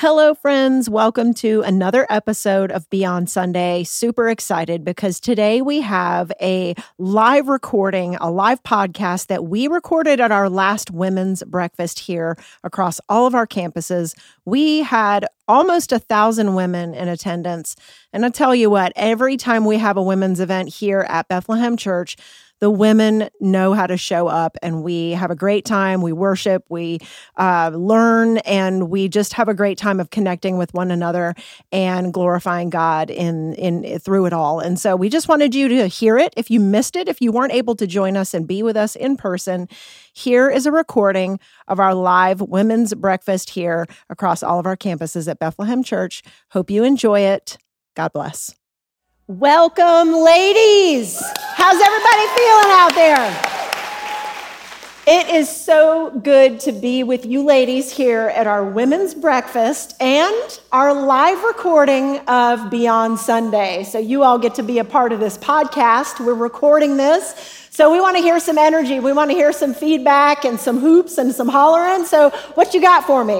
Hello, friends. Welcome to another episode of Beyond Sunday. Super excited because today we have a live recording, a live podcast that we recorded at our last women's breakfast here across all of our campuses. We had almost a thousand women in attendance. And I tell you what, every time we have a women's event here at Bethlehem Church, the women know how to show up and we have a great time. We worship, we uh, learn, and we just have a great time of connecting with one another and glorifying God in, in through it all. And so we just wanted you to hear it. If you missed it, if you weren't able to join us and be with us in person, here is a recording of our live women's breakfast here across all of our campuses at Bethlehem Church. Hope you enjoy it. God bless. Welcome, ladies. How's everybody feeling out there? It is so good to be with you ladies here at our women's breakfast and our live recording of Beyond Sunday. So, you all get to be a part of this podcast. We're recording this. So, we want to hear some energy. We want to hear some feedback and some hoops and some hollering. So, what you got for me?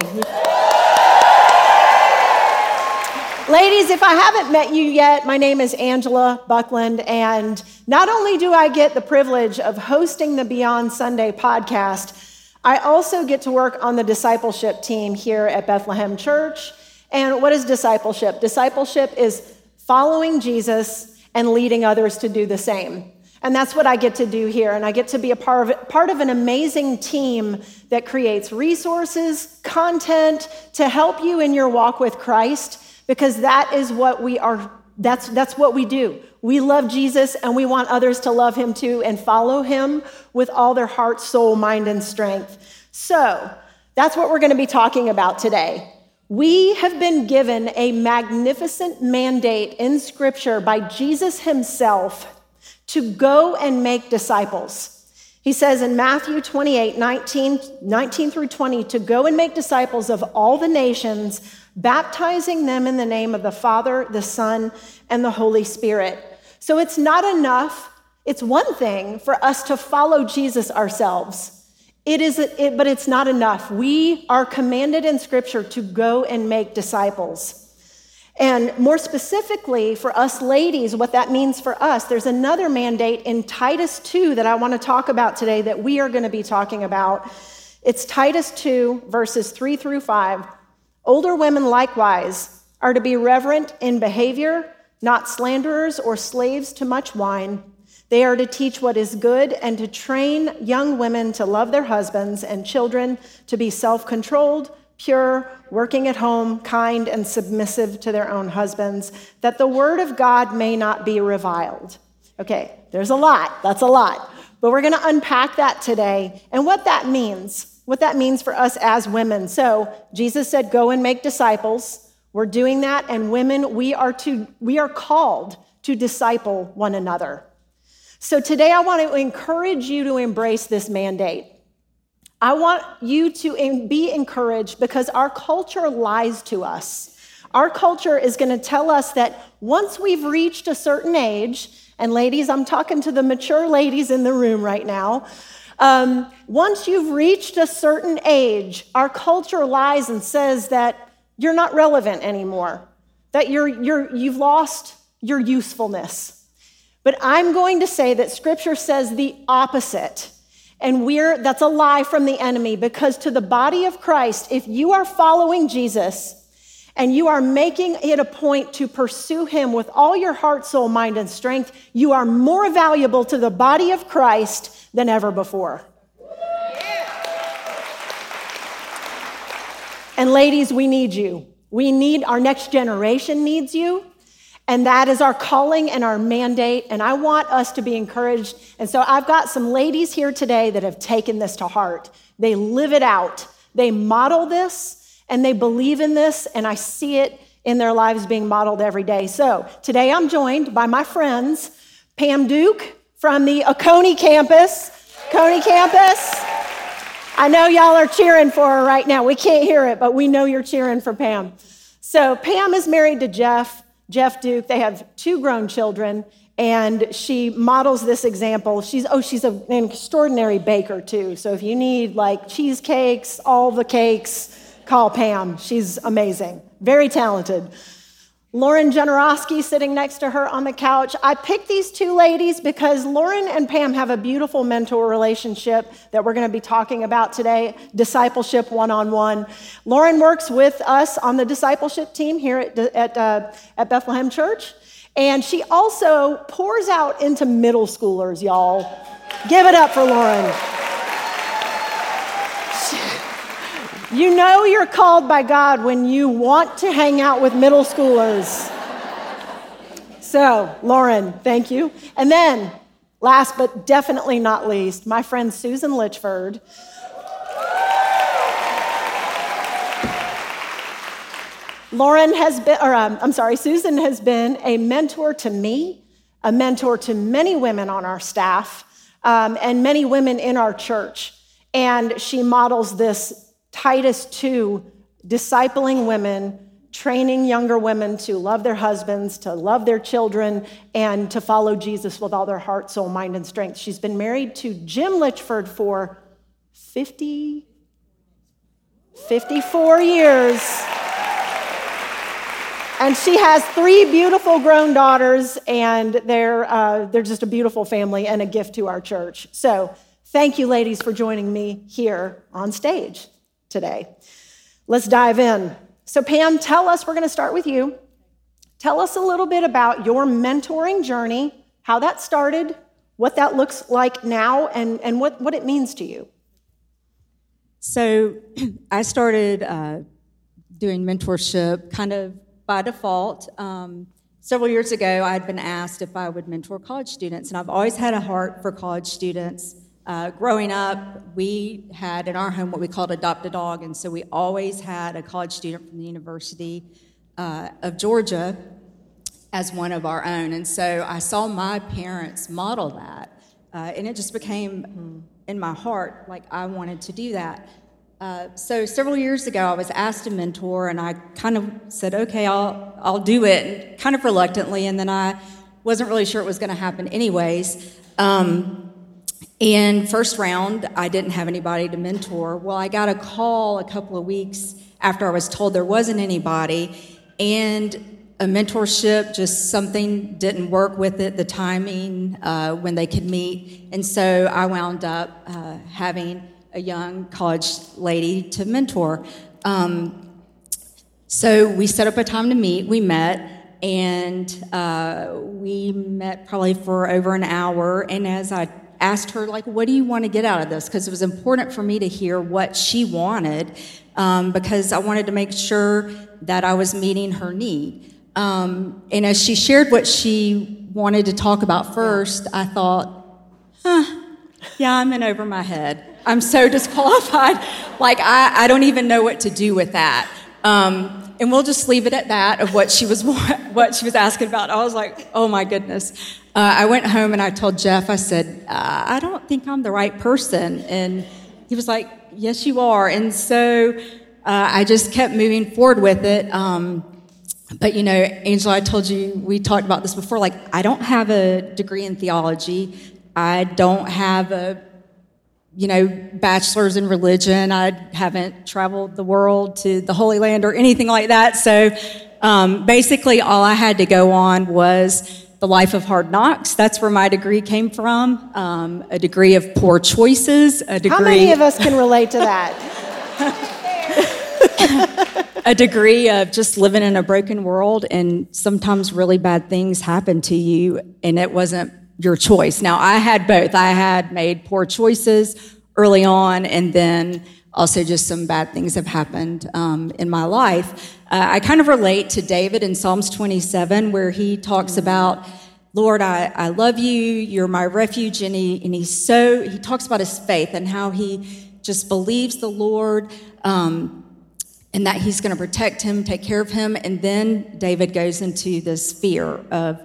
Ladies, if I haven't met you yet, my name is Angela Buckland, and not only do I get the privilege of hosting the Beyond Sunday podcast, I also get to work on the discipleship team here at Bethlehem Church. And what is discipleship? Discipleship is following Jesus and leading others to do the same. And that's what I get to do here. And I get to be a part of, part of an amazing team that creates resources, content to help you in your walk with Christ because that is what we are that's that's what we do. We love jesus and we want others to love him too and follow him with all their heart soul mind and strength. So that's what we're going to be talking about today. We have been given a magnificent mandate in scripture by jesus himself to go and make disciples. He says in Matthew 28 19, 19 through 20, to go and make disciples of all the nations, baptizing them in the name of the Father, the Son, and the Holy Spirit. So it's not enough, it's one thing for us to follow Jesus ourselves. It is, it, but it's not enough. We are commanded in Scripture to go and make disciples. And more specifically, for us ladies, what that means for us, there's another mandate in Titus 2 that I want to talk about today that we are going to be talking about. It's Titus 2, verses 3 through 5. Older women likewise are to be reverent in behavior, not slanderers or slaves to much wine. They are to teach what is good and to train young women to love their husbands and children, to be self controlled, pure, working at home, kind, and submissive to their own husbands, that the word of God may not be reviled. Okay, there's a lot. That's a lot. But we're going to unpack that today and what that means what that means for us as women. So, Jesus said, Go and make disciples. We're doing that, and women, we are, to, we are called to disciple one another. So, today I want to encourage you to embrace this mandate. I want you to be encouraged because our culture lies to us. Our culture is going to tell us that once we've reached a certain age, and ladies, I'm talking to the mature ladies in the room right now, um, once you've reached a certain age, our culture lies and says that you're not relevant anymore, that you're, you're, you've lost your usefulness. But I'm going to say that scripture says the opposite. And we're, that's a lie from the enemy because to the body of Christ, if you are following Jesus and you are making it a point to pursue him with all your heart, soul, mind, and strength, you are more valuable to the body of Christ than ever before. And ladies, we need you. We need our next generation needs you. And that is our calling and our mandate. And I want us to be encouraged. And so I've got some ladies here today that have taken this to heart. They live it out, they model this, and they believe in this. And I see it in their lives being modeled every day. So today I'm joined by my friends, Pam Duke from the Oconee campus. Coney campus. I know y'all are cheering for her right now. We can't hear it, but we know you're cheering for Pam. So Pam is married to Jeff, Jeff Duke. They have two grown children, and she models this example. She's oh, she's an extraordinary baker too. So if you need like cheesecakes, all the cakes, call Pam. She's amazing, very talented. Lauren Jendrzejewski sitting next to her on the couch. I picked these two ladies because Lauren and Pam have a beautiful mentor relationship that we're going to be talking about today discipleship one on one. Lauren works with us on the discipleship team here at, at, uh, at Bethlehem Church, and she also pours out into middle schoolers, y'all. Give it up for Lauren. You know you're called by God when you want to hang out with middle schoolers. So, Lauren, thank you. And then, last but definitely not least, my friend Susan Litchford. Lauren has been, or um, I'm sorry, Susan has been a mentor to me, a mentor to many women on our staff, um, and many women in our church. And she models this Titus 2, discipling women, training younger women to love their husbands, to love their children, and to follow Jesus with all their heart, soul, mind, and strength. She's been married to Jim Litchford for 50, 54 years. And she has three beautiful grown daughters, and they're, uh, they're just a beautiful family and a gift to our church. So, thank you, ladies, for joining me here on stage today. Let's dive in. So, Pam, tell us, we're going to start with you. Tell us a little bit about your mentoring journey, how that started, what that looks like now, and, and what, what it means to you. So, I started uh, doing mentorship kind of by default. Um, several years ago, I had been asked if I would mentor college students, and I've always had a heart for college students. Uh, growing up, we had in our home what we called adopt a dog, and so we always had a college student from the University uh, of Georgia as one of our own. And so I saw my parents model that, uh, and it just became in my heart like I wanted to do that. Uh, so several years ago, I was asked to mentor, and I kind of said, "Okay, I'll I'll do it," kind of reluctantly, and then I wasn't really sure it was going to happen anyways. Um, and first round, I didn't have anybody to mentor. Well, I got a call a couple of weeks after I was told there wasn't anybody, and a mentorship, just something didn't work with it, the timing uh, when they could meet. And so I wound up uh, having a young college lady to mentor. Um, so we set up a time to meet, we met, and uh, we met probably for over an hour. And as I asked her, like, what do you want to get out of this? Because it was important for me to hear what she wanted um, because I wanted to make sure that I was meeting her need. Um, and as she shared what she wanted to talk about first, I thought, huh, yeah, I'm in over my head. I'm so disqualified. like, I, I don't even know what to do with that. Um, and we'll just leave it at that of what she was what she was asking about. I was like, oh my goodness. Uh, I went home and I told Jeff. I said, uh, I don't think I'm the right person, and he was like, Yes, you are. And so uh, I just kept moving forward with it. Um, but you know, Angela, I told you we talked about this before. Like, I don't have a degree in theology. I don't have a you know, bachelor's in religion. I haven't traveled the world to the Holy Land or anything like that. So um, basically, all I had to go on was the life of hard knocks. That's where my degree came from. Um, a degree of poor choices. A degree. How many of us can relate to that? a degree of just living in a broken world, and sometimes really bad things happen to you, and it wasn't your choice. Now, I had both. I had made poor choices early on, and then also just some bad things have happened um, in my life. Uh, I kind of relate to David in Psalms 27, where he talks about, Lord, I, I love you, you're my refuge, and, he, and he's so, he talks about his faith and how he just believes the Lord. Um, and that he's going to protect him, take care of him. And then David goes into this fear of,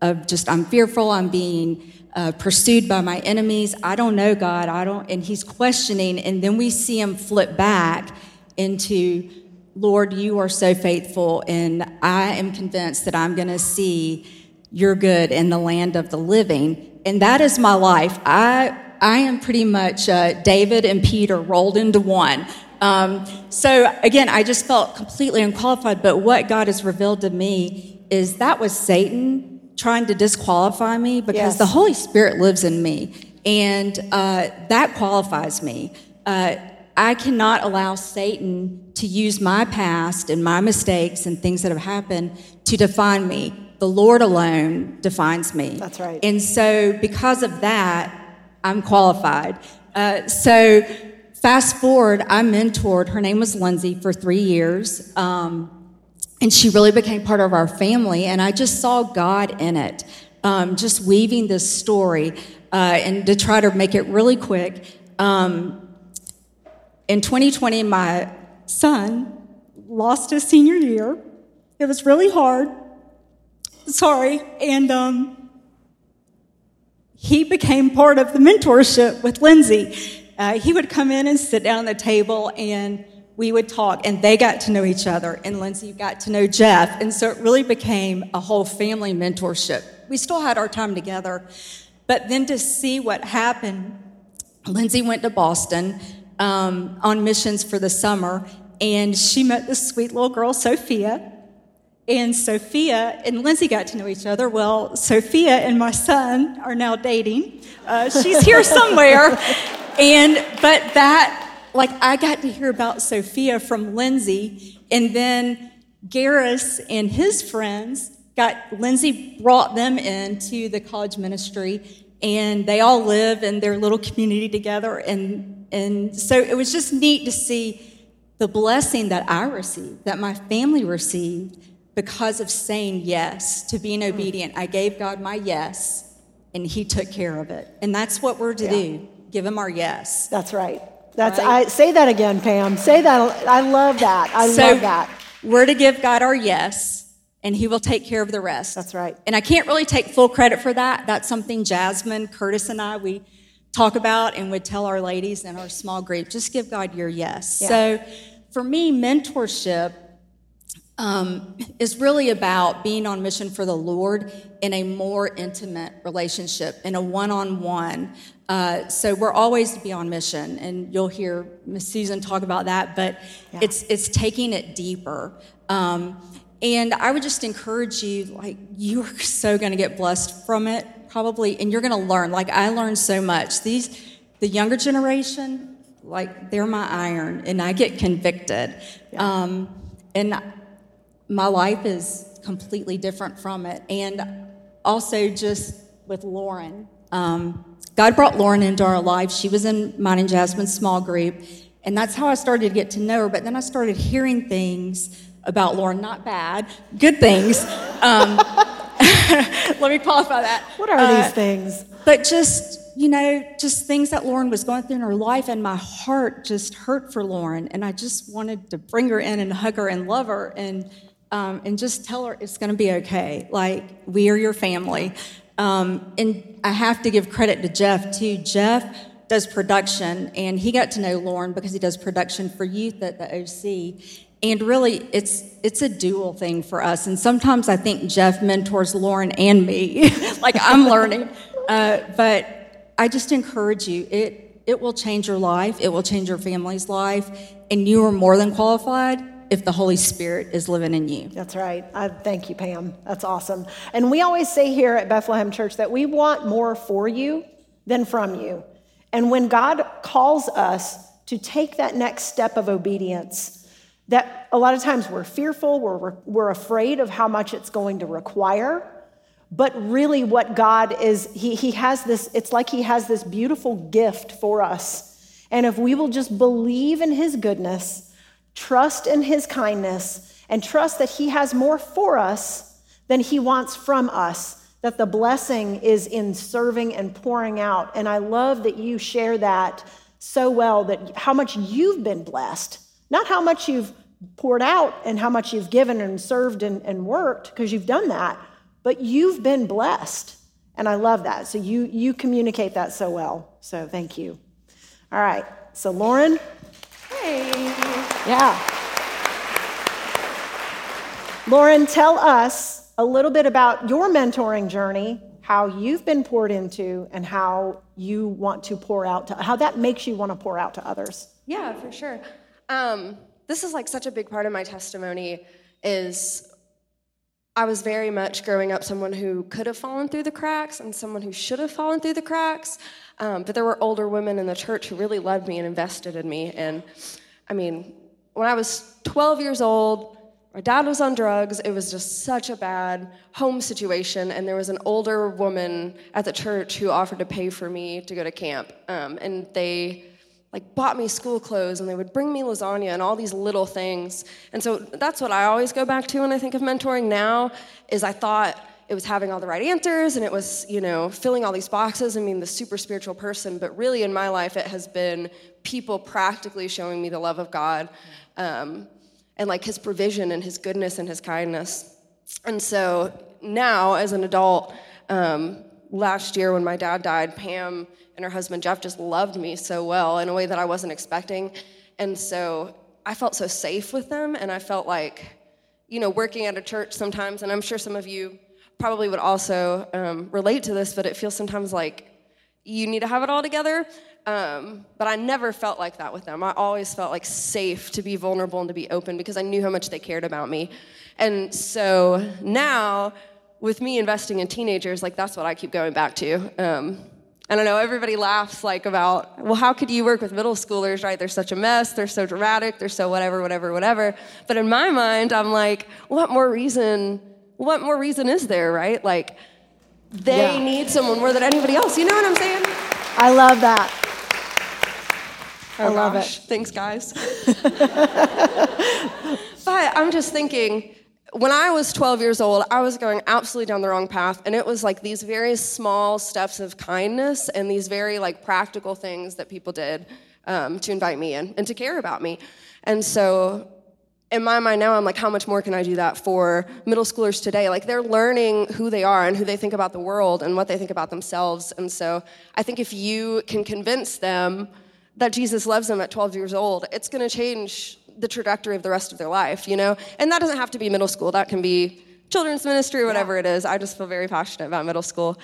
of just, I'm fearful, I'm being uh, pursued by my enemies. I don't know God. I don't, and he's questioning. And then we see him flip back into, Lord, you are so faithful, and I am convinced that I'm going to see your good in the land of the living. And that is my life. I, I am pretty much uh, David and Peter rolled into one. Um, so again, I just felt completely unqualified. But what God has revealed to me is that was Satan trying to disqualify me because yes. the Holy Spirit lives in me, and uh, that qualifies me. Uh, I cannot allow Satan to use my past and my mistakes and things that have happened to define me. The Lord alone defines me. That's right. And so, because of that, I'm qualified. Uh, so, Fast forward, I mentored, her name was Lindsay, for three years. Um, and she really became part of our family. And I just saw God in it, um, just weaving this story. Uh, and to try to make it really quick, um, in 2020, my son lost his senior year. It was really hard. Sorry. And um, he became part of the mentorship with Lindsay uh, he would come in and sit down at the table and we would talk and they got to know each other and lindsay got to know jeff and so it really became a whole family mentorship we still had our time together but then to see what happened lindsay went to boston um, on missions for the summer and she met this sweet little girl sophia and Sophia and Lindsay got to know each other. Well, Sophia and my son are now dating. Uh, she's here somewhere. And, but that, like, I got to hear about Sophia from Lindsay, and then Garris and his friends got, Lindsay brought them into the college ministry, and they all live in their little community together. And, and so it was just neat to see the blessing that I received, that my family received because of saying yes, to being hmm. obedient. I gave God my yes, and He took care of it. And that's what we're to yeah. do give him our yes. That's right. That's right? I say that again, Pam. Say that. I love that. I so love that. We're to give God our yes, and He will take care of the rest. That's right. And I can't really take full credit for that. That's something Jasmine, Curtis, and I we talk about and would tell our ladies in our small group. Just give God your yes. Yeah. So, for me, mentorship um, is really about being on mission for the Lord in a more intimate relationship, in a one on one. So we're always to be on mission, and you'll hear Miss Susan talk about that. But yeah. it's it's taking it deeper. Um, and I would just encourage you, like you are so going to get blessed from it, probably, and you're going to learn. Like I learned so much. These the younger generation, like they're my iron, and I get convicted. Yeah. Um, and my life is completely different from it. And also, just with Lauren, um, God brought Lauren into our life. She was in mine and Jasmine's small group, and that's how I started to get to know her. But then I started hearing things about Lauren, not bad, good things. Um, let me qualify that. What are uh, these things? But just you know, just things that Lauren was going through in her life, and my heart just hurt for Lauren, and I just wanted to bring her in and hug her and love her and um, and just tell her it's going to be okay. Like, we are your family. Um, and I have to give credit to Jeff, too. Jeff does production, and he got to know Lauren because he does production for youth at the OC. And really, it's it's a dual thing for us. And sometimes I think Jeff mentors Lauren and me, like I'm learning. Uh, but I just encourage you. It it will change your life. It will change your family's life, and you are more than qualified if the Holy Spirit is living in you. That's right. I, thank you, Pam. That's awesome. And we always say here at Bethlehem Church that we want more for you than from you. And when God calls us to take that next step of obedience, that a lot of times we're fearful, we're, we're afraid of how much it's going to require. But really, what God is, he, he has this, it's like He has this beautiful gift for us. And if we will just believe in His goodness, trust in his kindness, and trust that he has more for us than he wants from us, that the blessing is in serving and pouring out. And I love that you share that so well that how much you've been blessed Not how much you've poured out and how much you've given and served and, and worked, because you've done that, but you've been blessed. And I love that. So you, you communicate that so well. So thank you. All right. So, Lauren. Hey. Yeah. Lauren, tell us a little bit about your mentoring journey, how you've been poured into, and how you want to pour out to, how that makes you want to pour out to others. Yeah, for sure. Um, this is like such a big part of my testimony is I was very much growing up someone who could have fallen through the cracks and someone who should have fallen through the cracks. Um, but there were older women in the church who really loved me and invested in me. And I mean, when I was 12 years old, my dad was on drugs. It was just such a bad home situation. And there was an older woman at the church who offered to pay for me to go to camp. Um, and they like bought me school clothes and they would bring me lasagna and all these little things. And so that's what I always go back to when I think of mentoring now is I thought it was having all the right answers and it was, you know, filling all these boxes I mean, the super spiritual person. But really in my life, it has been people practically showing me the love of God. Um, and like his provision and his goodness and his kindness. And so now, as an adult, um, last year when my dad died, Pam and her husband Jeff just loved me so well in a way that I wasn't expecting. And so I felt so safe with them, and I felt like, you know, working at a church sometimes, and I'm sure some of you probably would also um, relate to this, but it feels sometimes like you need to have it all together. Um, but I never felt like that with them. I always felt like safe to be vulnerable and to be open because I knew how much they cared about me. And so now, with me investing in teenagers, like that's what I keep going back to. Um, I know everybody laughs like about, well, how could you work with middle schoolers, right? They're such a mess, they're so dramatic, they're so whatever, whatever, whatever. But in my mind, I'm like, what more reason? What more reason is there, right? Like, they yeah. need someone more than anybody else. You know what I'm saying? I love that. Oh, I love gosh. it. Thanks, guys. but I'm just thinking, when I was 12 years old, I was going absolutely down the wrong path, and it was like these very small steps of kindness and these very like practical things that people did um, to invite me in and to care about me. And so, in my mind now, I'm like, how much more can I do that for middle schoolers today? Like they're learning who they are and who they think about the world and what they think about themselves. And so, I think if you can convince them that Jesus loves them at 12 years old, it's going to change the trajectory of the rest of their life, you know? And that doesn't have to be middle school, that can be children's ministry, whatever yeah. it is. I just feel very passionate about middle school.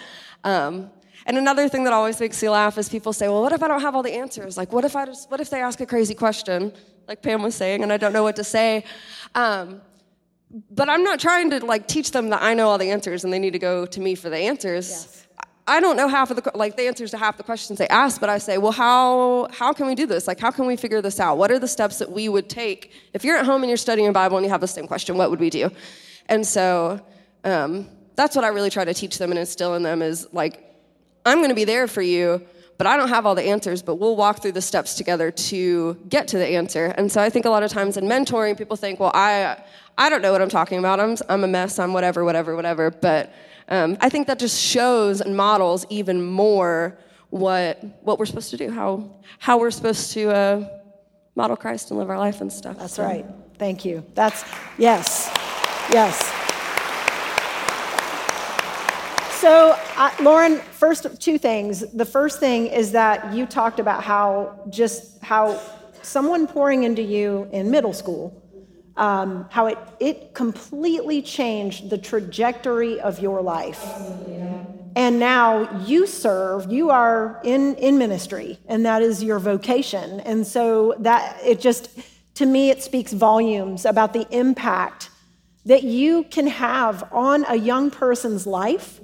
Um, and another thing that always makes me laugh is people say, "Well, what if I don't have all the answers? Like, what if I just, what if they ask a crazy question, like Pam was saying, and I don't know what to say?" Um, but I'm not trying to like teach them that I know all the answers and they need to go to me for the answers. Yes. I don't know half of the like the answers to half the questions they ask, but I say, well, how how can we do this? Like, how can we figure this out? What are the steps that we would take if you're at home and you're studying a Bible and you have the same question? What would we do? And so um, that's what I really try to teach them and instill in them is like, I'm going to be there for you, but I don't have all the answers. But we'll walk through the steps together to get to the answer. And so I think a lot of times in mentoring, people think, well, I I don't know what I'm talking about. I'm I'm a mess. I'm whatever, whatever, whatever. But um, I think that just shows and models even more what what we're supposed to do, how how we're supposed to uh, model Christ and live our life and stuff. That's so. right. Thank you. That's yes, yes. So, uh, Lauren, first two things. The first thing is that you talked about how just how someone pouring into you in middle school um, how it, it completely changed the trajectory of your life. And now you serve, you are in, in ministry, and that is your vocation. And so that it just, to me, it speaks volumes about the impact that you can have on a young person's life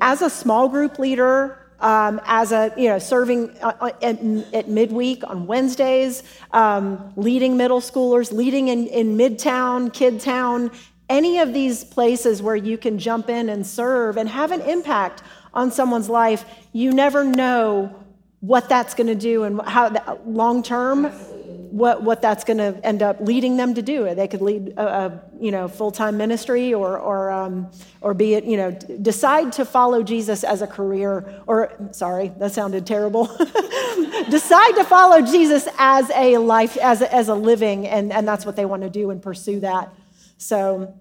as a small group leader, um, as a, you know, serving uh, uh, at, at midweek on Wednesdays, um, leading middle schoolers, leading in, in Midtown, Kidtown, any of these places where you can jump in and serve and have an impact on someone's life, you never know what that's going to do and how long term what, what that's going to end up leading them to do. They could lead a, a you know full-time ministry or or um, or be it you know decide to follow Jesus as a career or sorry that sounded terrible. decide to follow Jesus as a life as a, as a living and and that's what they want to do and pursue that. So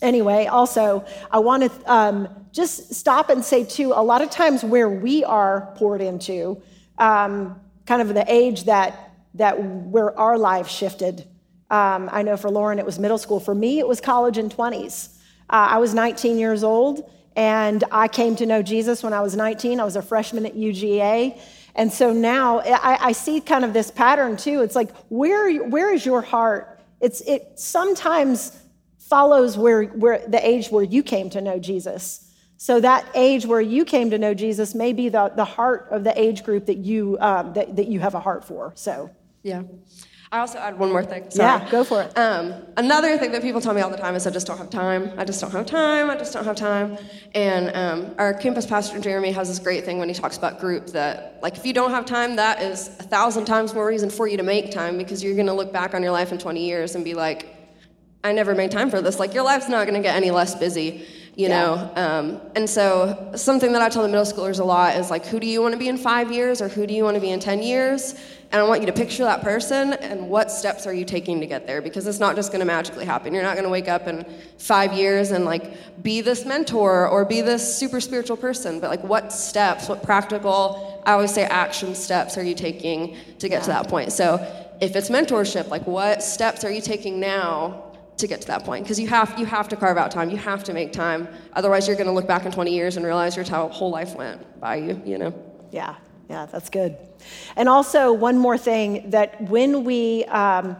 anyway, also I want to um, just stop and say too. A lot of times where we are poured into, um, kind of the age that that where our lives shifted. Um, I know for Lauren it was middle school. For me, it was college and 20s. Uh, I was 19 years old, and I came to know Jesus when I was 19. I was a freshman at UGA. And so now I, I see kind of this pattern too. It's like, where, where is your heart? It's, it sometimes follows where, where the age where you came to know Jesus. So that age where you came to know Jesus may be the, the heart of the age group that you, um, that, that you have a heart for. So. Yeah. I also add one more thing. Sorry. Yeah, go for it. Um, another thing that people tell me all the time is I just don't have time. I just don't have time. I just don't have time. And um, our campus pastor Jeremy has this great thing when he talks about group that like if you don't have time, that is a thousand times more reason for you to make time because you're going to look back on your life in 20 years and be like, I never made time for this. Like your life's not going to get any less busy you yeah. know um, and so something that i tell the middle schoolers a lot is like who do you want to be in five years or who do you want to be in ten years and I want you to picture that person and what steps are you taking to get there? Because it's not just going to magically happen. You're not going to wake up in 5 years and like be this mentor or be this super spiritual person, but like what steps, what practical, I always say action steps are you taking to get to that point. So if it's mentorship, like what steps are you taking now to get to that point? Because you have you have to carve out time. You have to make time. Otherwise you're going to look back in 20 years and realize your whole life went by you you know? Yeah yeah that's good and also, one more thing that when we, um,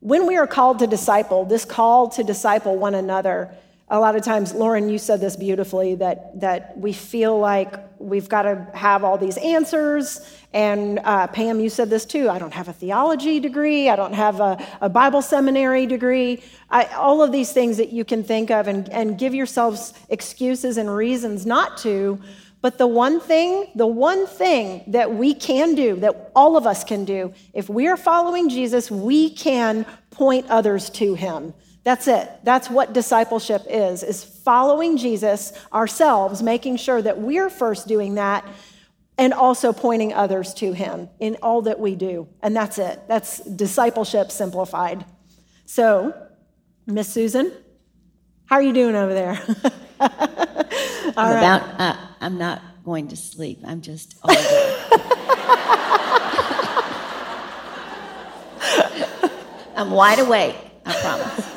when we are called to disciple, this call to disciple one another, a lot of times, Lauren, you said this beautifully that, that we feel like we've got to have all these answers. And uh, Pam, you said this too. I don't have a theology degree, I don't have a, a Bible seminary degree. I, all of these things that you can think of and, and give yourselves excuses and reasons not to. But the one thing, the one thing that we can do, that all of us can do, if we are following Jesus, we can point others to him. That's it. That's what discipleship is, is following Jesus ourselves, making sure that we're first doing that and also pointing others to him in all that we do. And that's it. That's discipleship simplified. So, Miss Susan, how are you doing over there? I'm right. about. Uh, I'm not going to sleep. I'm just. I'm wide awake. I promise.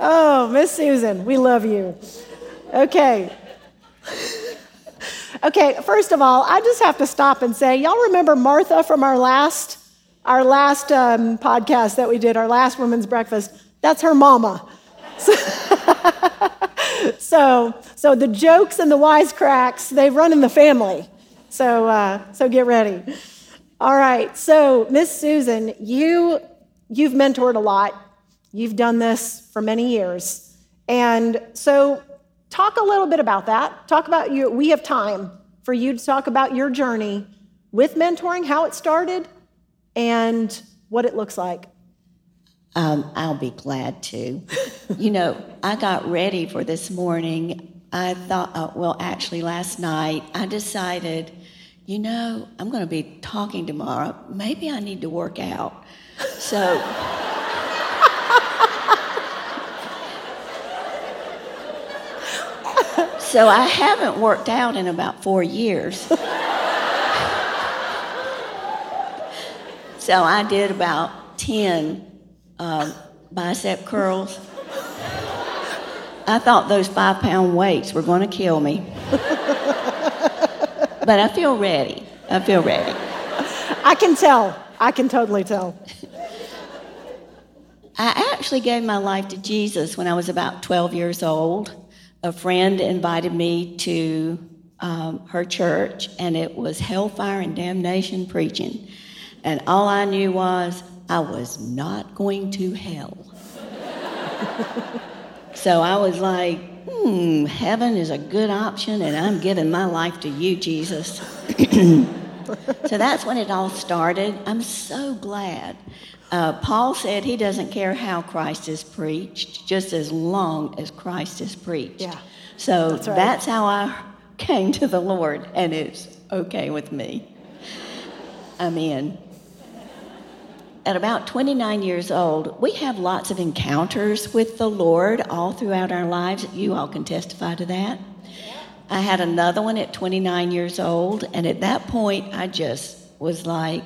oh, Miss Susan, we love you. Okay. Okay, first of all, I just have to stop and say, y'all remember Martha from our last our last um, podcast that we did, our last women's breakfast? That's her mama. So, so, so the jokes and the wisecracks, they run in the family. So, uh, so get ready. All right. So, Miss Susan, you you've mentored a lot. You've done this for many years, and so talk a little bit about that. Talk about you. We have time for you to talk about your journey with mentoring, how it started, and what it looks like. Um, I'll be glad to. you know, I got ready for this morning. I thought, uh, well, actually, last night, I decided, you know, I'm going to be talking tomorrow. Maybe I need to work out. So. so I haven't worked out in about four years. so I did about 10 uh, bicep curls. I thought those five pound weights were going to kill me. but I feel ready. I feel ready. I can tell. I can totally tell. I actually gave my life to Jesus when I was about 12 years old. A friend invited me to um, her church, and it was hellfire and damnation preaching. And all I knew was I was not going to hell. so I was like, hmm, heaven is a good option, and I'm giving my life to you, Jesus. so that's when it all started. I'm so glad. Uh, Paul said he doesn't care how Christ is preached, just as long as Christ is preached. Yeah. So That's right. that's how I came to the Lord, and it's okay with me. I'm in. At about 29 years old, we have lots of encounters with the Lord all throughout our lives. You all can testify to that. I had another one at 29 years old, and at that point, I just was like,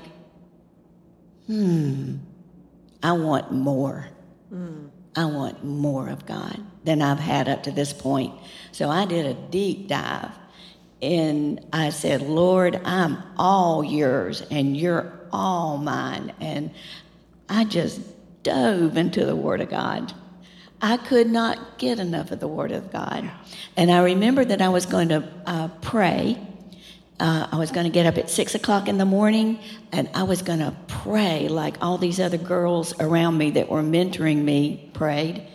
hmm, I want more. I want more of God than I've had up to this point. So I did a deep dive and I said, Lord, I'm all yours and you're all mine. And I just dove into the Word of God. I could not get enough of the Word of God. And I remember that I was going to uh, pray. Uh, I was going to get up at six o'clock in the morning and I was going to pray like all these other girls around me that were mentoring me prayed,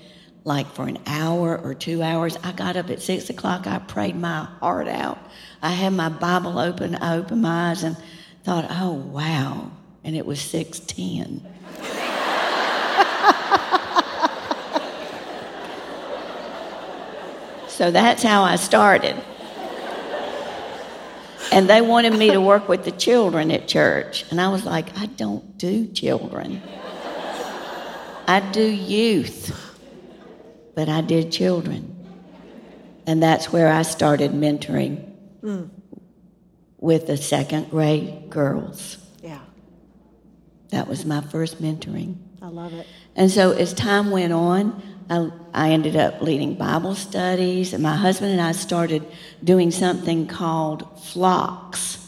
like for an hour or two hours. I got up at six o'clock. I prayed my heart out. I had my Bible open. I opened my eyes and thought, oh, wow. And it was 610. so that's how I started. And they wanted me to work with the children at church. And I was like, I don't do children. I do youth. But I did children. And that's where I started mentoring mm. with the second grade girls. Yeah, That was my first mentoring. I love it. And so as time went on, I, I ended up leading Bible studies, and my husband and I started doing something called flocks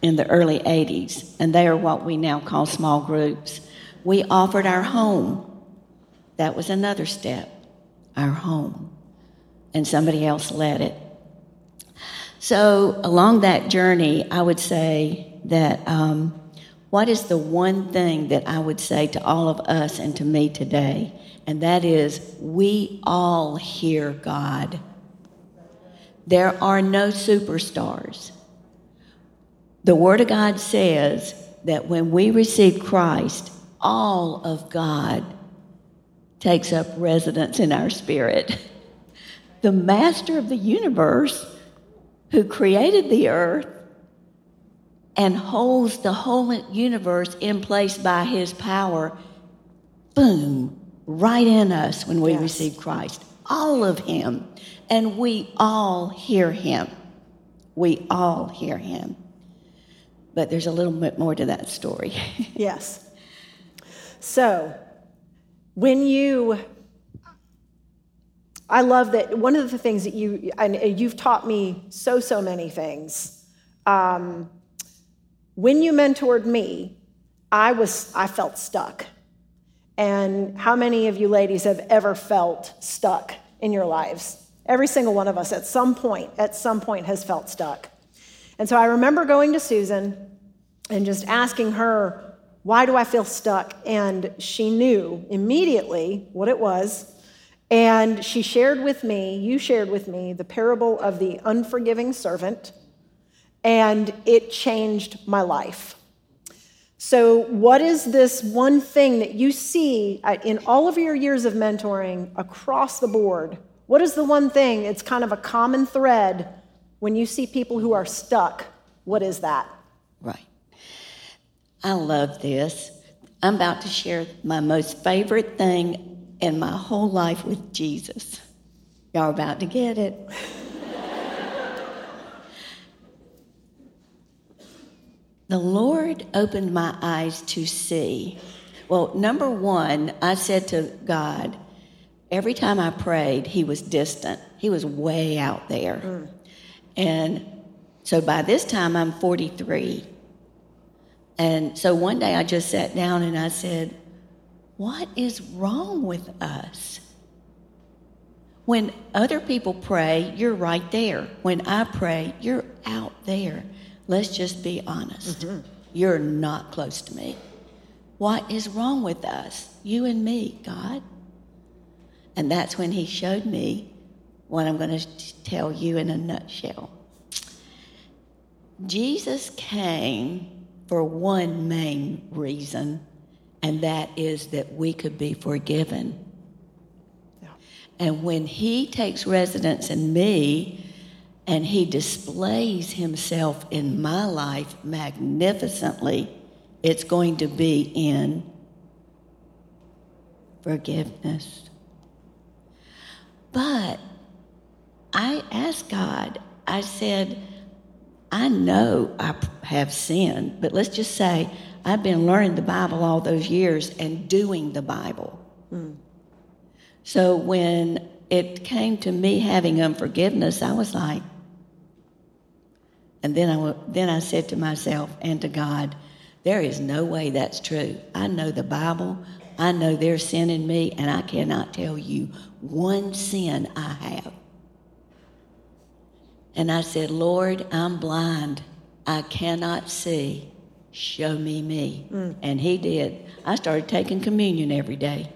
in the early 80s, and they are what we now call small groups. We offered our home. That was another step, our home. And somebody else led it. So, along that journey, I would say that um, what is the one thing that I would say to all of us and to me today? And that is, we all hear God. There are no superstars. The Word of God says that when we receive Christ, all of God takes up residence in our spirit. The master of the universe who created the earth and holds the whole universe in place by his power, boom, right in us when we Yes. receive Christ. All of him. And we all hear him. We all hear him. But there's a little bit more to that story. Yes. So, when you, I love that one of the things that you, and you've taught me so, so many things. Um, when you mentored me, I was, I felt stuck. And how many of you ladies have ever felt stuck in your lives? Every single one of us at some point, at some point has felt stuck. And so I remember going to Susan and just asking her, Why do I feel stuck? And she knew immediately what it was. And she shared with me, you shared with me, the parable of the unforgiving servant, and it changed my life. So, what is this one thing that you see in all of your years of mentoring across the board? What is the one thing? It's kind of a common thread when you see people who are stuck. What is that? Right. I love this. I'm about to share my most favorite thing in my whole life with Jesus. Y'all are about to get it. the Lord opened my eyes to see. Well, number one, I said to God, every time I prayed, He was distant. He was way out there. Mm. And so by this time, I'm 43. And so one day I just sat down and I said, What is wrong with us? When other people pray, you're right there. When I pray, you're out there. Let's just be honest. Mm-hmm. You're not close to me. What is wrong with us? You and me, God. And that's when he showed me what I'm going to tell you in a nutshell. Jesus came for one main reason, and that is that we could be forgiven. And when he takes residence in me and he displays himself in my life magnificently, it's going to be in forgiveness. But I asked God, I said, I know I have sinned, but let's just say I've been learning the Bible all those years and doing the Bible. Mm. So when it came to me having unforgiveness, I was like, and then I, then I said to myself and to God, there is no way that's true. I know the Bible. I know there's sin in me, and I cannot tell you one sin I have. And I said, Lord, I'm blind. I cannot see. Show me me. Mm. And he did. I started taking communion every day.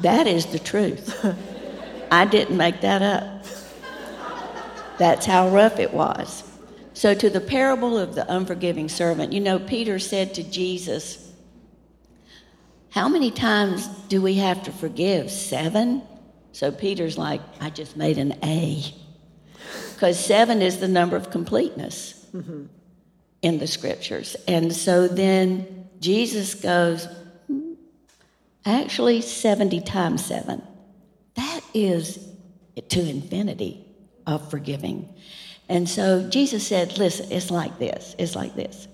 that is the truth. I didn't make that up. That's how rough it was. So, to the parable of the unforgiving servant, you know, Peter said to Jesus, How many times do we have to forgive? Seven? So, Peter's like, I just made an A. Because seven is the number of completeness mm-hmm. in the scriptures. And so then Jesus goes, Actually, 70 times seven. That is to infinity of forgiving. And so Jesus said, Listen, it's like this. It's like this.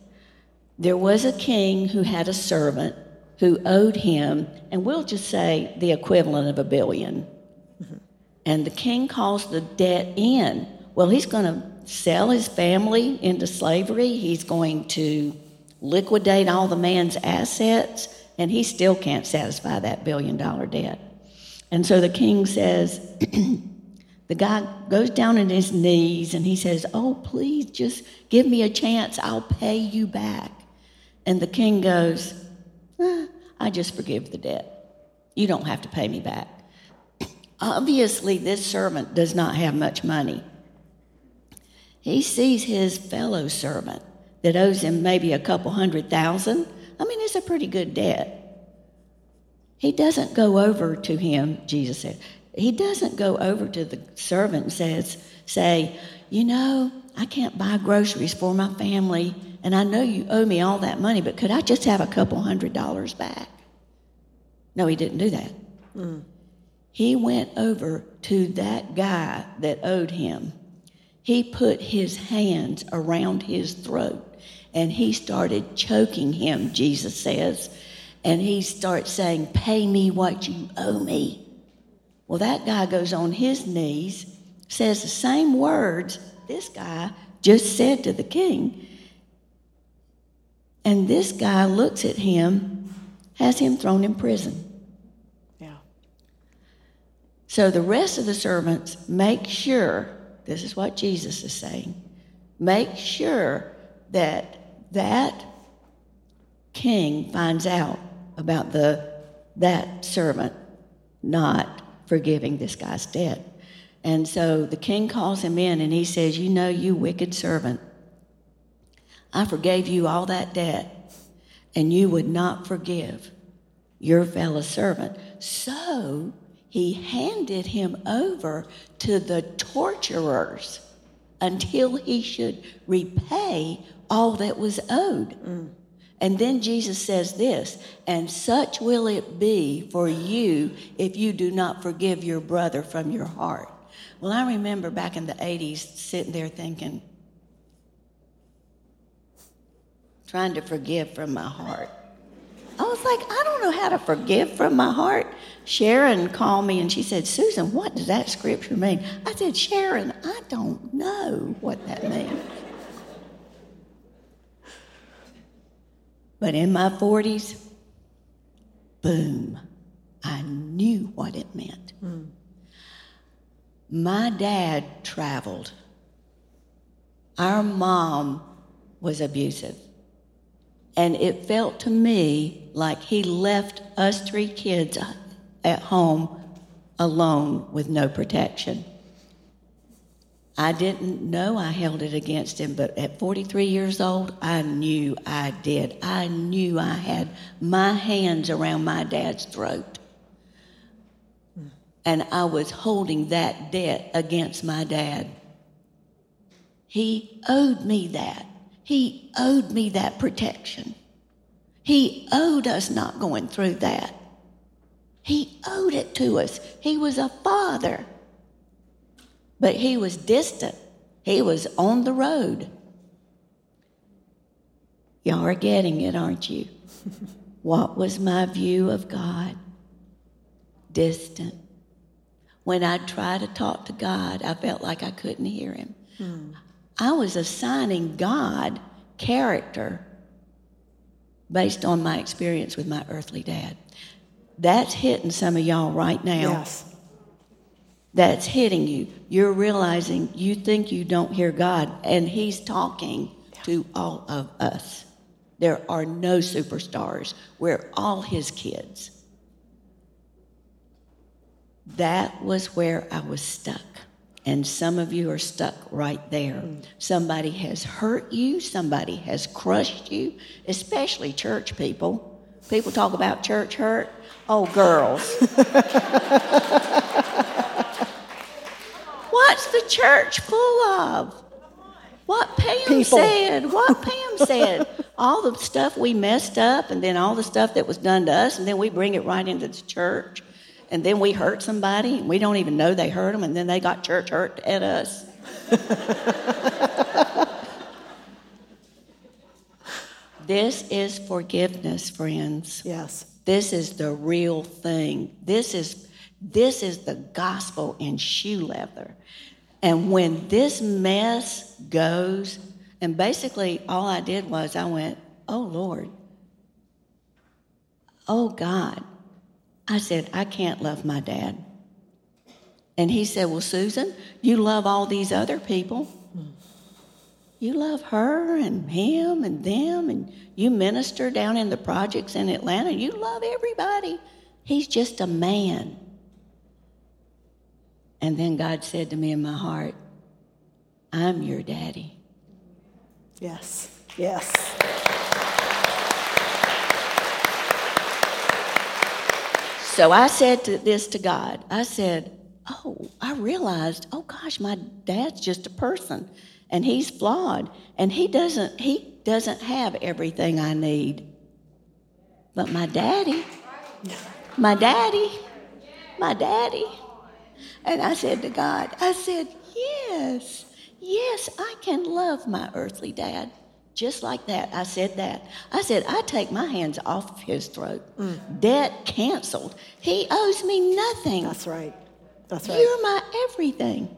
There was a king who had a servant who owed him, and we'll just say the equivalent of a 1000000000 mm-hmm. And the king calls the debt in. Well, he's going to sell his family into slavery, he's going to liquidate all the man's assets, and he still can't satisfy that billion dollar debt. And so the king says, the guy goes down on his knees and he says, Oh, please just give me a chance. I'll pay you back. And the king goes, I just forgive the debt. You don't have to pay me back. Obviously, this servant does not have much money. He sees his fellow servant that owes him maybe a couple hundred thousand. I mean, it's a pretty good debt. He doesn't go over to him, Jesus said, he doesn't go over to the servant and says, say, you know, I can't buy groceries for my family, and I know you owe me all that money, but could I just have a couple hundred dollars back? No, he didn't do that. Mm. He went over to that guy that owed him. He put his hands around his throat and he started choking him, Jesus says. And he starts saying, Pay me what you owe me. Well, that guy goes on his knees, says the same words this guy just said to the king. And this guy looks at him, has him thrown in prison. Yeah. So the rest of the servants make sure, this is what Jesus is saying, make sure that that king finds out about the that servant not forgiving this guy's debt. And so the king calls him in and he says, You know, you wicked servant, I forgave you all that debt, and you would not forgive your fellow servant. So he handed him over to the torturers until he should repay all that was owed. Mm. And then Jesus says this, and such will it be for you if you do not forgive your brother from your heart. Well, I remember back in the 80s sitting there thinking, trying to forgive from my heart. I was like, I don't know how to forgive from my heart. Sharon called me and she said, Susan, what does that scripture mean? I said, Sharon, I don't know what that means. But in my 40s, boom, I knew what it meant. Mm. My dad traveled. Our mom was abusive. And it felt to me like he left us three kids at home alone with no protection. I didn't know I held it against him, but at 43 years old, I knew I did. I knew I had my hands around my dad's throat. And I was holding that debt against my dad. He owed me that. He owed me that protection. He owed us not going through that. He owed it to us. He was a father. But he was distant, he was on the road. Y'all are getting it, aren't you? what was my view of God? Distant. When I tried to talk to God, I felt like I couldn't hear him. Hmm. I was assigning God character based on my experience with my earthly dad. That's hitting some of y'all right now. Yes. That's hitting you. You're realizing you think you don't hear God, and He's talking to all of us. There are no superstars. We're all His kids. That was where I was stuck. And some of you are stuck right there. Mm. Somebody has hurt you, somebody has crushed you, especially church people. People talk about church hurt. Oh, girls. What's the church full of? What Pam People. said, what Pam said. All the stuff we messed up, and then all the stuff that was done to us, and then we bring it right into the church and then we hurt somebody and we don't even know they hurt them and then they got church hurt at us. this is forgiveness, friends. Yes. This is the real thing. This is this is the gospel in shoe leather. And when this mess goes, and basically all I did was I went, "Oh Lord. Oh God, I said, I can't love my dad. And he said, Well, Susan, you love all these other people. You love her and him and them, and you minister down in the projects in Atlanta. You love everybody. He's just a man. And then God said to me in my heart, I'm your daddy. Yes. Yes. So I said to this to God. I said, Oh, I realized, oh gosh, my dad's just a person and he's flawed and he doesn't he doesn't have everything I need. But my daddy, my daddy, my daddy. And I said to God, I said, Yes, yes, I can love my earthly dad. Just like that, I said that. I said, I take my hands off of his throat. Mm. Debt canceled. He owes me nothing. That's right. That's right. You're my everything.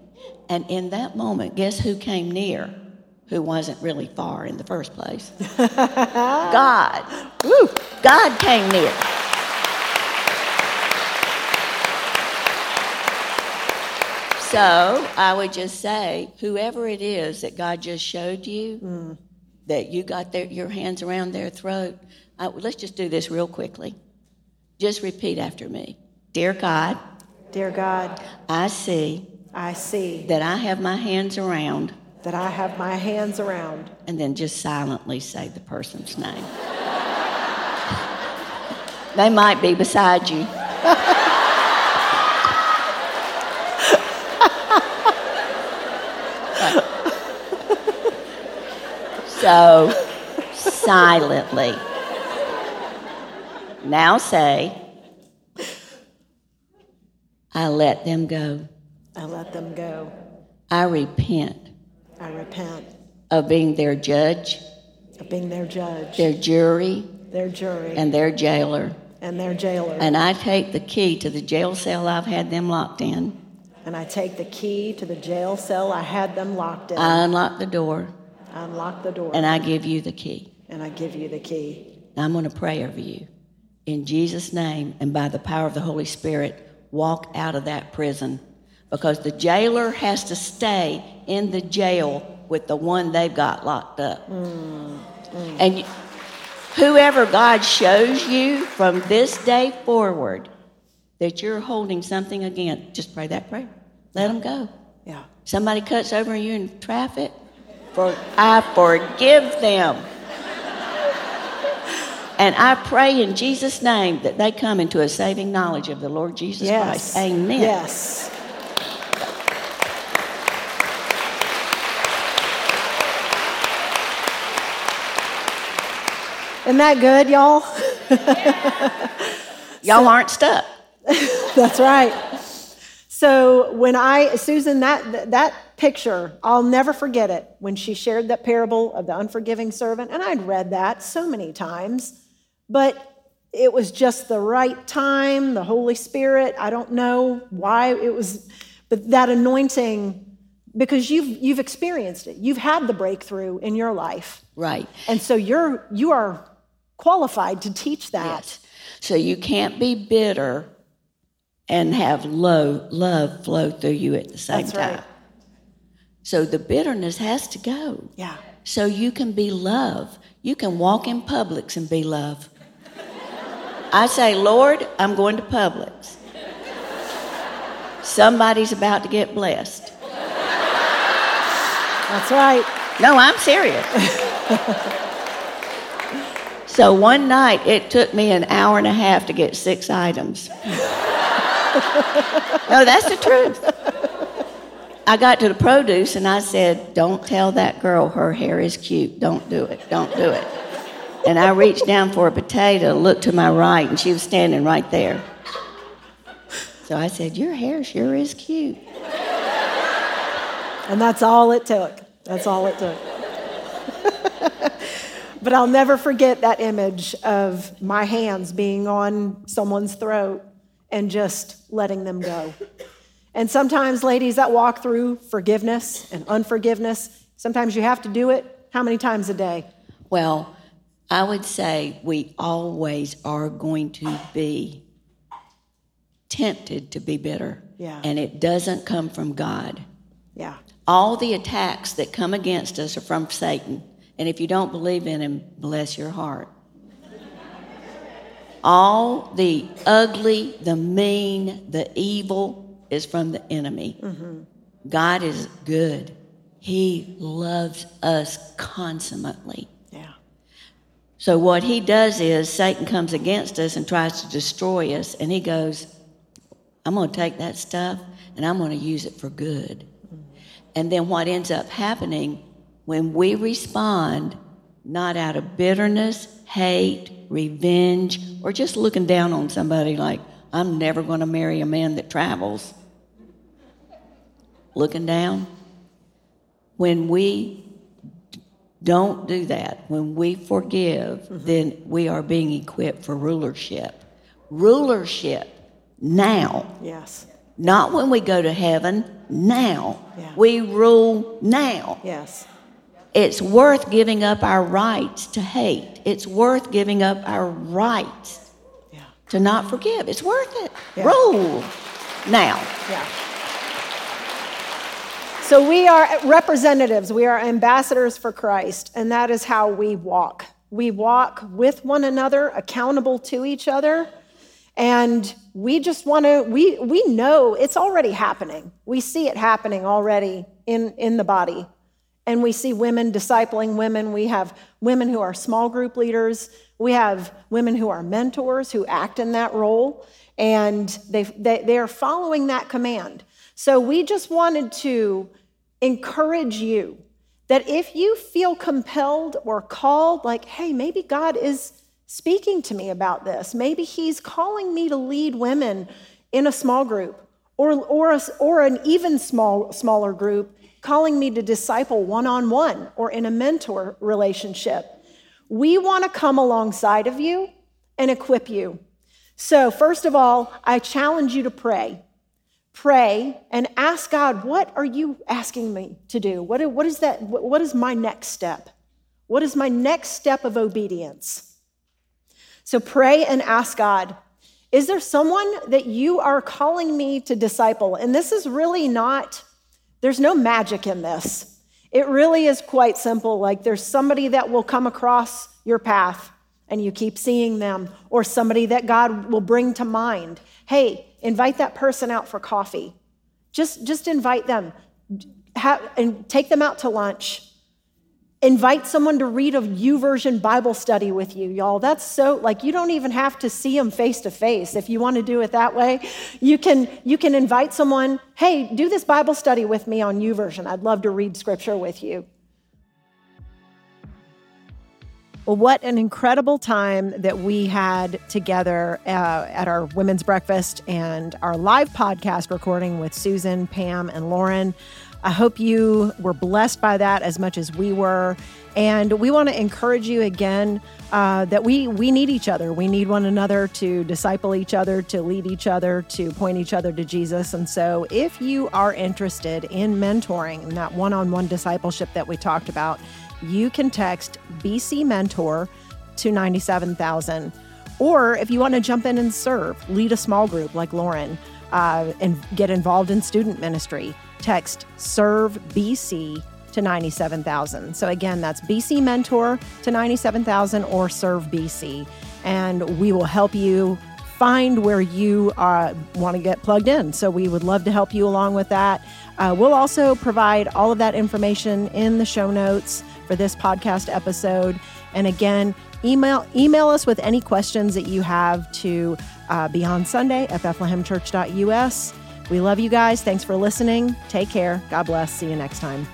And in that moment, guess who came near? Who wasn't really far in the first place? God. Woo. God came near. So I would just say, whoever it is that God just showed you, mm that you got their, your hands around their throat. I, let's just do this real quickly. Just repeat after me. Dear God, Dear God, I see I see that I have my hands around. That I have my hands around. And then just silently say the person's name. they might be beside you. So silently. Now say, I let them go. I let them go. I repent. I repent. Of being their judge. Of being their judge. Their jury. Their jury. And their jailer. And their jailer. And I take the key to the jail cell I've had them locked in. And I take the key to the jail cell I had them locked in. I unlock the door. I unlock the door. And I give you the key. And I give you the key. I'm going to pray over you. In Jesus' name and by the power of the Holy Spirit, walk out of that prison because the jailer has to stay in the jail with the one they've got locked up. Mm, mm. And whoever God shows you from this day forward, that you're holding something against, just pray that prayer. Let them go. Yeah. Somebody cuts over you in traffic, for I forgive them. And I pray in Jesus' name that they come into a saving knowledge of the Lord Jesus Yes. Christ. Amen. Yes. Isn't that good, y'all? Y'all aren't stuck. That's right. So when I, Susan, that, that picture, I'll never forget it when she shared that parable of the unforgiving servant. And I'd read that so many times, but it was just the right time, the Holy Spirit. I don't know why it was, but that anointing, because you've, you've experienced it. You've had the breakthrough in your life. Right. And so you're, you are qualified to teach that. Yes. So you can't be bitter and have low love flow through you at the same That's time. right. So the bitterness has to go. Yeah. So you can be love. You can walk in Publix and be love. I say, Lord, I'm going to Publix. Somebody's about to get blessed. That's right. No, I'm serious. so one night, it took me an hour and a half to get six items. no, that's the truth. I got to the produce and I said, Don't tell that girl her hair is cute. Don't do it. Don't do it. And I reached down for a potato, looked to my right, and she was standing right there. So I said, Your hair sure is cute. And that's all it took. That's all it took. but I'll never forget that image of my hands being on someone's throat and just letting them go. And sometimes, ladies, that walk through forgiveness and unforgiveness, sometimes you have to do it how many times a day? Well, I would say we always are going to be tempted to be bitter. Yeah. And it doesn't come from God. Yeah. All the attacks that come against us are from Satan. And if you don't believe in him, bless your heart. All the ugly, the mean, the evil is from the enemy. God is good. He loves us consummately. Yeah. So what he does is Satan comes against us and tries to destroy us, and he goes, I'm going to take that stuff and I'm going to use it for good. And then what ends up happening when we respond, not out of bitterness, hate, revenge, or just looking down on somebody like, I'm never going to marry a man that travels. Looking down. When we don't do that, when we forgive, mm-hmm. then we are being equipped for rulership. Rulership now. Yes. Not when we go to heaven, now. Yeah. We rule now. Yes. It's worth giving up our rights to hate. It's worth giving up our rights Yeah. to not forgive. It's worth it. Yeah. Rule now. Yeah. So we are representatives, we are ambassadors for Christ, and that is how we walk. We walk with one another, accountable to each other, and we just want to we we know it's already happening. We see it happening already in in the body. And we see women discipling women. We have women who are small group leaders. We have women who are mentors who act in that role. And they, they, they are following that command. So we just wanted to encourage you that if you feel compelled or called, like, hey, maybe God is speaking to me about this, maybe He's calling me to lead women in a small group or, or, a, or an even small, smaller group, calling me to disciple one on one or in a mentor relationship. We want to come alongside of you and equip you. So, first of all, I challenge you to pray. Pray and ask God, what are you asking me to do? What, what is that? What is my next step? What is my next step of obedience? So pray and ask God, is there someone that you are calling me to disciple? And this is really not, there's no magic in this. It really is quite simple. Like there's somebody that will come across your path and you keep seeing them, or somebody that God will bring to mind. Hey, invite that person out for coffee. Just, just invite them have, and take them out to lunch. Invite someone to read a YouVersion Bible study with you, y'all. That's so like you don't even have to see them face to face. If you want to do it that way, you can you can invite someone, "Hey, do this Bible study with me on YouVersion. I'd love to read scripture with you." Well, what an incredible time that we had together uh, at our women's breakfast and our live podcast recording with Susan, Pam, and Lauren. I hope you were blessed by that as much as we were. And we want to encourage you again uh, that we we need each other. We need one another to disciple each other, to lead each other, to point each other to Jesus. And so, if you are interested in mentoring in that one-on-one discipleship that we talked about, you can text BC Mentor to 97,000. Or if you want to jump in and serve, lead a small group like Lauren, uh, and get involved in student ministry, text Serve BC to 97,000. So again, that's BC Mentor to 97,000 or Serve BC. And we will help you find where you uh, want to get plugged in. So we would love to help you along with that. Uh, we'll also provide all of that information in the show notes for this podcast episode. And again, email email us with any questions that you have to uh, Beyond Sunday at BethlehemChurch.us. We love you guys. Thanks for listening. Take care. God bless. See you next time.